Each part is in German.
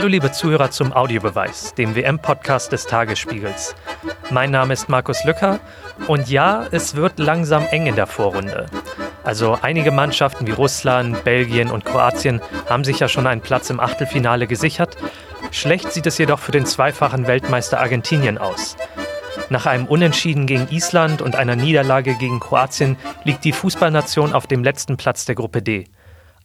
Hallo liebe Zuhörer zum Audiobeweis, dem WM-Podcast des Tagesspiegels. Mein Name ist Markus Lücker und ja, es wird langsam eng in der Vorrunde. Also einige Mannschaften wie Russland, Belgien und Kroatien haben sich ja schon einen Platz im Achtelfinale gesichert. Schlecht sieht es jedoch für den zweifachen Weltmeister Argentinien aus. Nach einem Unentschieden gegen Island und einer Niederlage gegen Kroatien liegt die Fußballnation auf dem letzten Platz der Gruppe D.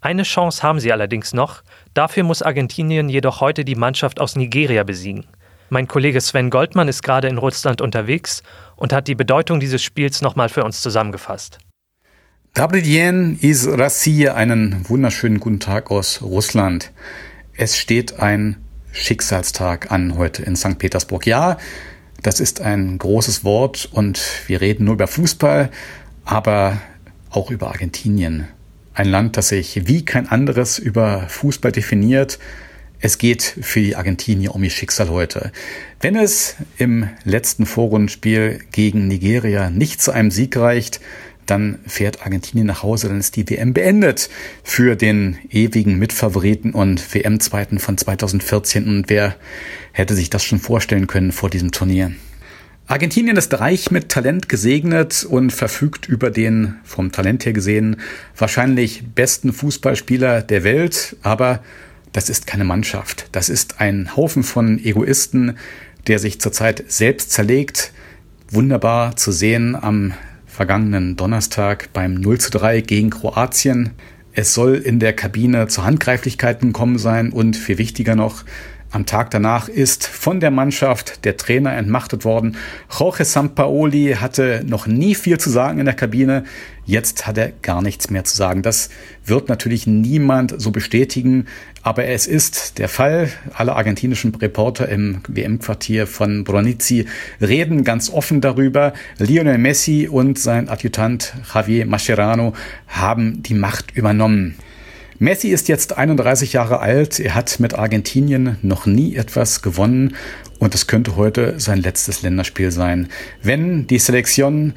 Eine Chance haben sie allerdings noch, dafür muss Argentinien jedoch heute die Mannschaft aus Nigeria besiegen. Mein Kollege Sven Goldmann ist gerade in Russland unterwegs und hat die Bedeutung dieses Spiels nochmal für uns zusammengefasst. Gabriel is Rassie, einen wunderschönen guten Tag aus Russland. Es steht ein Schicksalstag an heute in St. Petersburg. Ja, das ist ein großes Wort und wir reden nur über Fußball, aber auch über Argentinien. Ein Land, das sich wie kein anderes über Fußball definiert. Es geht für die Argentinier um ihr Schicksal heute. Wenn es im letzten Vorrundenspiel gegen Nigeria nicht zu einem Sieg reicht, dann fährt Argentinien nach Hause, dann ist die WM beendet für den ewigen Mitfavoriten und WM-Zweiten von 2014. Und wer hätte sich das schon vorstellen können vor diesem Turnier? Argentinien ist reich mit Talent gesegnet und verfügt über den, vom Talent her gesehen, wahrscheinlich besten Fußballspieler der Welt, aber das ist keine Mannschaft. Das ist ein Haufen von Egoisten, der sich zurzeit selbst zerlegt. Wunderbar zu sehen am vergangenen Donnerstag beim 0 zu 3 gegen Kroatien. Es soll in der Kabine zu Handgreiflichkeiten kommen sein und viel wichtiger noch, am Tag danach ist von der Mannschaft der Trainer entmachtet worden. Jorge Sampaoli hatte noch nie viel zu sagen in der Kabine. Jetzt hat er gar nichts mehr zu sagen. Das wird natürlich niemand so bestätigen, aber es ist der Fall. Alle argentinischen Reporter im WM-Quartier von Bronici reden ganz offen darüber. Lionel Messi und sein Adjutant Javier Mascherano haben die Macht übernommen. Messi ist jetzt 31 Jahre alt. Er hat mit Argentinien noch nie etwas gewonnen und es könnte heute sein letztes Länderspiel sein. Wenn die Selektion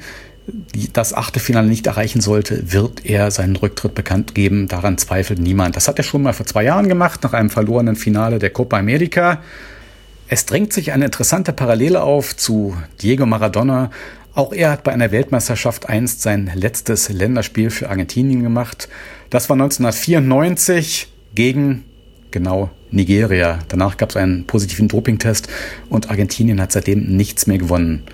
das Achtelfinale nicht erreichen sollte, wird er seinen Rücktritt bekannt geben. Daran zweifelt niemand. Das hat er schon mal vor zwei Jahren gemacht, nach einem verlorenen Finale der Copa America. Es drängt sich eine interessante Parallele auf zu Diego Maradona. Auch er hat bei einer Weltmeisterschaft einst sein letztes Länderspiel für Argentinien gemacht. Das war 1994 gegen genau Nigeria. Danach gab es einen positiven Dopingtest und Argentinien hat seitdem nichts mehr gewonnen.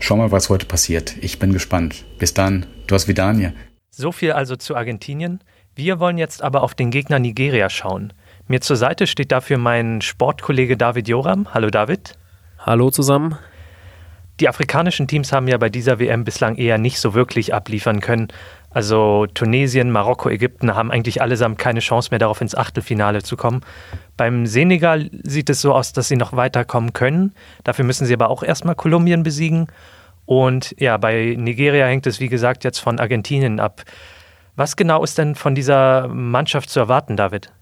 Schau mal, was heute passiert. Ich bin gespannt. Bis dann. Du hast Vidania. So viel also zu Argentinien. Wir wollen jetzt aber auf den Gegner Nigeria schauen. Mir zur Seite steht dafür mein Sportkollege David Joram. Hallo David. Hallo zusammen. Die afrikanischen Teams haben ja bei dieser WM bislang eher nicht so wirklich abliefern können. Also Tunesien, Marokko, Ägypten haben eigentlich allesamt keine Chance mehr darauf, ins Achtelfinale zu kommen. Beim Senegal sieht es so aus, dass sie noch weiterkommen können. Dafür müssen sie aber auch erstmal Kolumbien besiegen. Und ja, bei Nigeria hängt es, wie gesagt, jetzt von Argentinien ab. Was genau ist denn von dieser Mannschaft zu erwarten, David?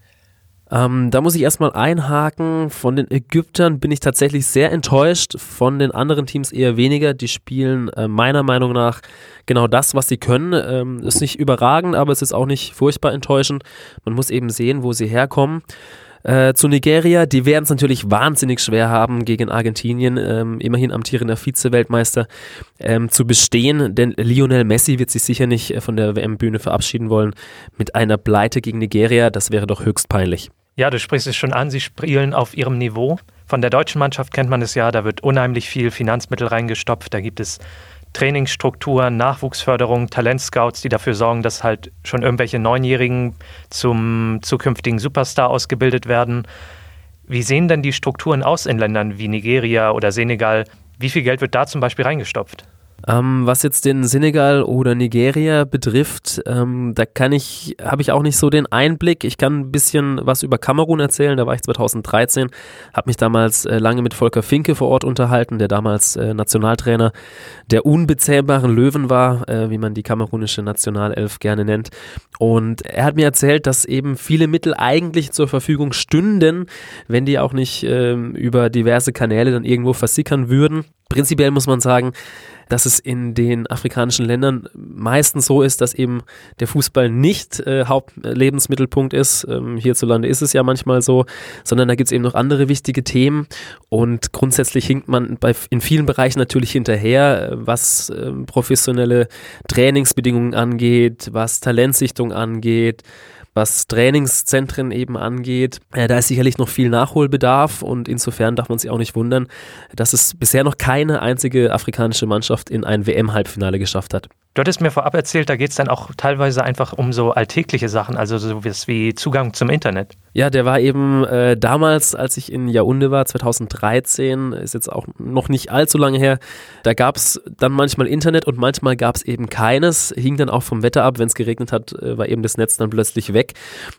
Ähm, da muss ich erstmal einhaken. Von den Ägyptern bin ich tatsächlich sehr enttäuscht. Von den anderen Teams eher weniger. Die spielen äh, meiner Meinung nach genau das, was sie können. Ähm, ist nicht überragend, aber es ist auch nicht furchtbar enttäuschend. Man muss eben sehen, wo sie herkommen. Äh, zu Nigeria, die werden es natürlich wahnsinnig schwer haben, gegen Argentinien, ähm, immerhin amtierender Vize-Weltmeister, ähm, zu bestehen, denn Lionel Messi wird sich sicher nicht äh, von der WM-Bühne verabschieden wollen mit einer Pleite gegen Nigeria. Das wäre doch höchst peinlich. Ja, du sprichst es schon an, sie spielen auf ihrem Niveau. Von der deutschen Mannschaft kennt man es ja, da wird unheimlich viel Finanzmittel reingestopft. Da gibt es Trainingsstrukturen, Nachwuchsförderung, Talentscouts, die dafür sorgen, dass halt schon irgendwelche Neunjährigen zum zukünftigen Superstar ausgebildet werden. Wie sehen denn die Strukturen aus in Ländern wie Nigeria oder Senegal? Wie viel Geld wird da zum Beispiel reingestopft? Ähm, was jetzt den Senegal oder Nigeria betrifft, ähm, da kann ich, habe ich auch nicht so den Einblick. Ich kann ein bisschen was über Kamerun erzählen. Da war ich 2013, habe mich damals äh, lange mit Volker Finke vor Ort unterhalten, der damals äh, Nationaltrainer der unbezähmbaren Löwen war, äh, wie man die kamerunische Nationalelf gerne nennt. Und er hat mir erzählt, dass eben viele Mittel eigentlich zur Verfügung stünden, wenn die auch nicht ähm, über diverse Kanäle dann irgendwo versickern würden. Prinzipiell muss man sagen, dass es in den afrikanischen Ländern meistens so ist, dass eben der Fußball nicht äh, Hauptlebensmittelpunkt ist. Ähm, hierzulande ist es ja manchmal so, sondern da gibt es eben noch andere wichtige Themen und grundsätzlich hinkt man bei, in vielen Bereichen natürlich hinterher, was äh, professionelle Trainingsbedingungen angeht, was Talentsichtung angeht, was Trainingszentren eben angeht, äh, da ist sicherlich noch viel Nachholbedarf und insofern darf man sich auch nicht wundern, dass es bisher noch keine einzige afrikanische Mannschaft in ein WM-Halbfinale geschafft hat. Du hattest mir vorab erzählt, da geht es dann auch teilweise einfach um so alltägliche Sachen, also sowas wie Zugang zum Internet. Ja, der war eben äh, damals, als ich in Yaounde war, 2013, ist jetzt auch noch nicht allzu lange her, da gab es dann manchmal Internet und manchmal gab es eben keines, hing dann auch vom Wetter ab, wenn es geregnet hat, äh, war eben das Netz dann plötzlich weg.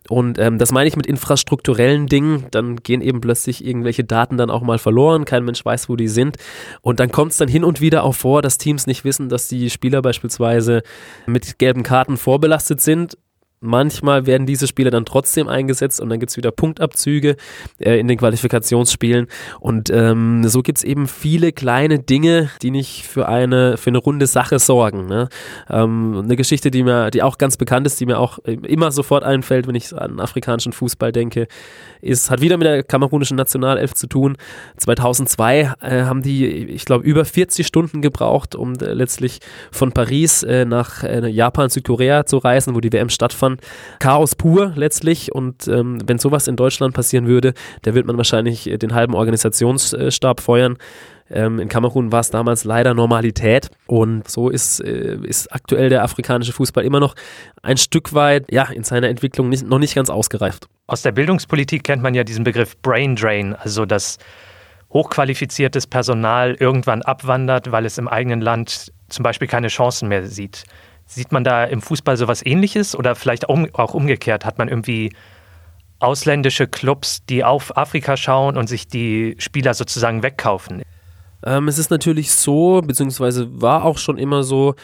Und ähm, das meine ich mit infrastrukturellen Dingen, dann gehen eben plötzlich irgendwelche Daten dann auch mal verloren, kein Mensch weiß, wo die sind. Und dann kommt es dann hin und wieder auch vor, dass Teams nicht wissen, dass die Spieler beispielsweise beispielsweise mit gelben Karten vorbelastet sind, Manchmal werden diese Spiele dann trotzdem eingesetzt und dann gibt es wieder Punktabzüge äh, in den Qualifikationsspielen. Und ähm, so gibt es eben viele kleine Dinge, die nicht für eine, für eine runde Sache sorgen. Ne? Ähm, eine Geschichte, die mir, die auch ganz bekannt ist, die mir auch immer sofort einfällt, wenn ich an afrikanischen Fußball denke, ist, hat wieder mit der kamerunischen Nationalelf zu tun. 2002 äh, haben die, ich glaube, über 40 Stunden gebraucht, um äh, letztlich von Paris äh, nach äh, Japan, Südkorea zu reisen, wo die WM stattfand Chaos pur letztlich. Und ähm, wenn sowas in Deutschland passieren würde, da wird man wahrscheinlich äh, den halben Organisationsstab feuern. Ähm, in Kamerun war es damals leider Normalität und so ist, äh, ist aktuell der afrikanische Fußball immer noch ein Stück weit ja, in seiner Entwicklung nicht, noch nicht ganz ausgereift. Aus der Bildungspolitik kennt man ja diesen Begriff Brain Drain, also dass hochqualifiziertes Personal irgendwann abwandert, weil es im eigenen Land zum Beispiel keine Chancen mehr sieht. Sieht man da im Fußball sowas ähnliches oder vielleicht auch umgekehrt? Hat man irgendwie ausländische Clubs, die auf Afrika schauen und sich die Spieler sozusagen wegkaufen? Ähm, es ist natürlich so, beziehungsweise war auch schon immer so,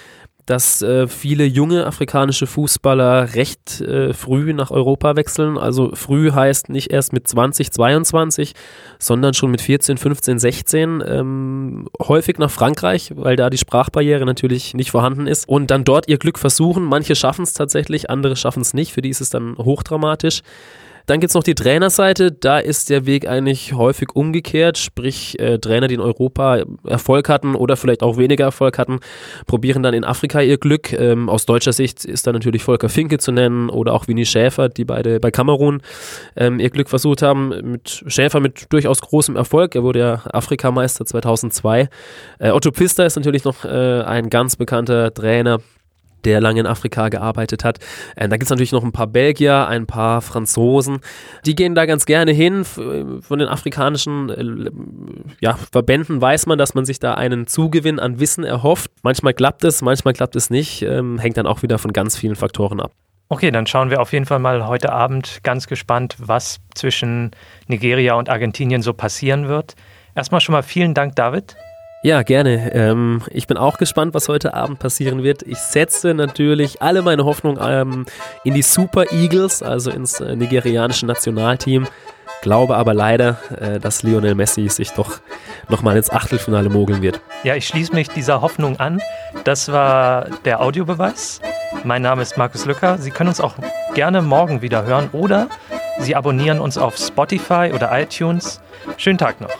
dass äh, viele junge afrikanische Fußballer recht äh, früh nach Europa wechseln. Also früh heißt nicht erst mit 20, 22, sondern schon mit 14, 15, 16. Ähm, häufig nach Frankreich, weil da die Sprachbarriere natürlich nicht vorhanden ist. Und dann dort ihr Glück versuchen. Manche schaffen es tatsächlich, andere schaffen es nicht. Für die ist es dann hochdramatisch. Dann gibt es noch die Trainerseite. Da ist der Weg eigentlich häufig umgekehrt. Sprich, äh, Trainer, die in Europa Erfolg hatten oder vielleicht auch weniger Erfolg hatten, probieren dann in Afrika ihr Glück. Ähm, aus deutscher Sicht ist da natürlich Volker Finke zu nennen oder auch Winnie Schäfer, die beide bei Kamerun ähm, ihr Glück versucht haben. Mit Schäfer mit durchaus großem Erfolg. Er wurde ja Afrikameister 2002. Äh, Otto Pfister ist natürlich noch äh, ein ganz bekannter Trainer, der lange in Afrika gearbeitet hat. Äh, da gibt es natürlich noch ein paar Belgier, ein paar Franzosen. Die gehen da ganz gerne hin. Von den afrikanischen äh, ja, Verbänden weiß man, dass man sich da einen Zugewinn an Wissen erhofft. Manchmal klappt es, manchmal klappt es nicht. Ähm, hängt dann auch wieder von ganz vielen Faktoren ab. Okay, dann schauen wir auf jeden Fall mal heute Abend ganz gespannt, was zwischen Nigeria und Argentinien so passieren wird. Erstmal schon mal vielen Dank, David. Ja, gerne. Ähm, ich bin auch gespannt, was heute Abend passieren wird. Ich setze natürlich alle meine Hoffnung ähm, in die Super Eagles, also ins äh, nigerianische Nationalteam. Glaube aber leider, äh, dass Lionel Messi sich doch nochmal ins Achtelfinale mogeln wird. Ja, ich schließe mich dieser Hoffnung an. Das war der Audiobeweis. Mein Name ist Markus Lücker. Sie können uns auch gerne morgen wieder hören oder Sie abonnieren uns auf Spotify oder iTunes. Schönen Tag noch.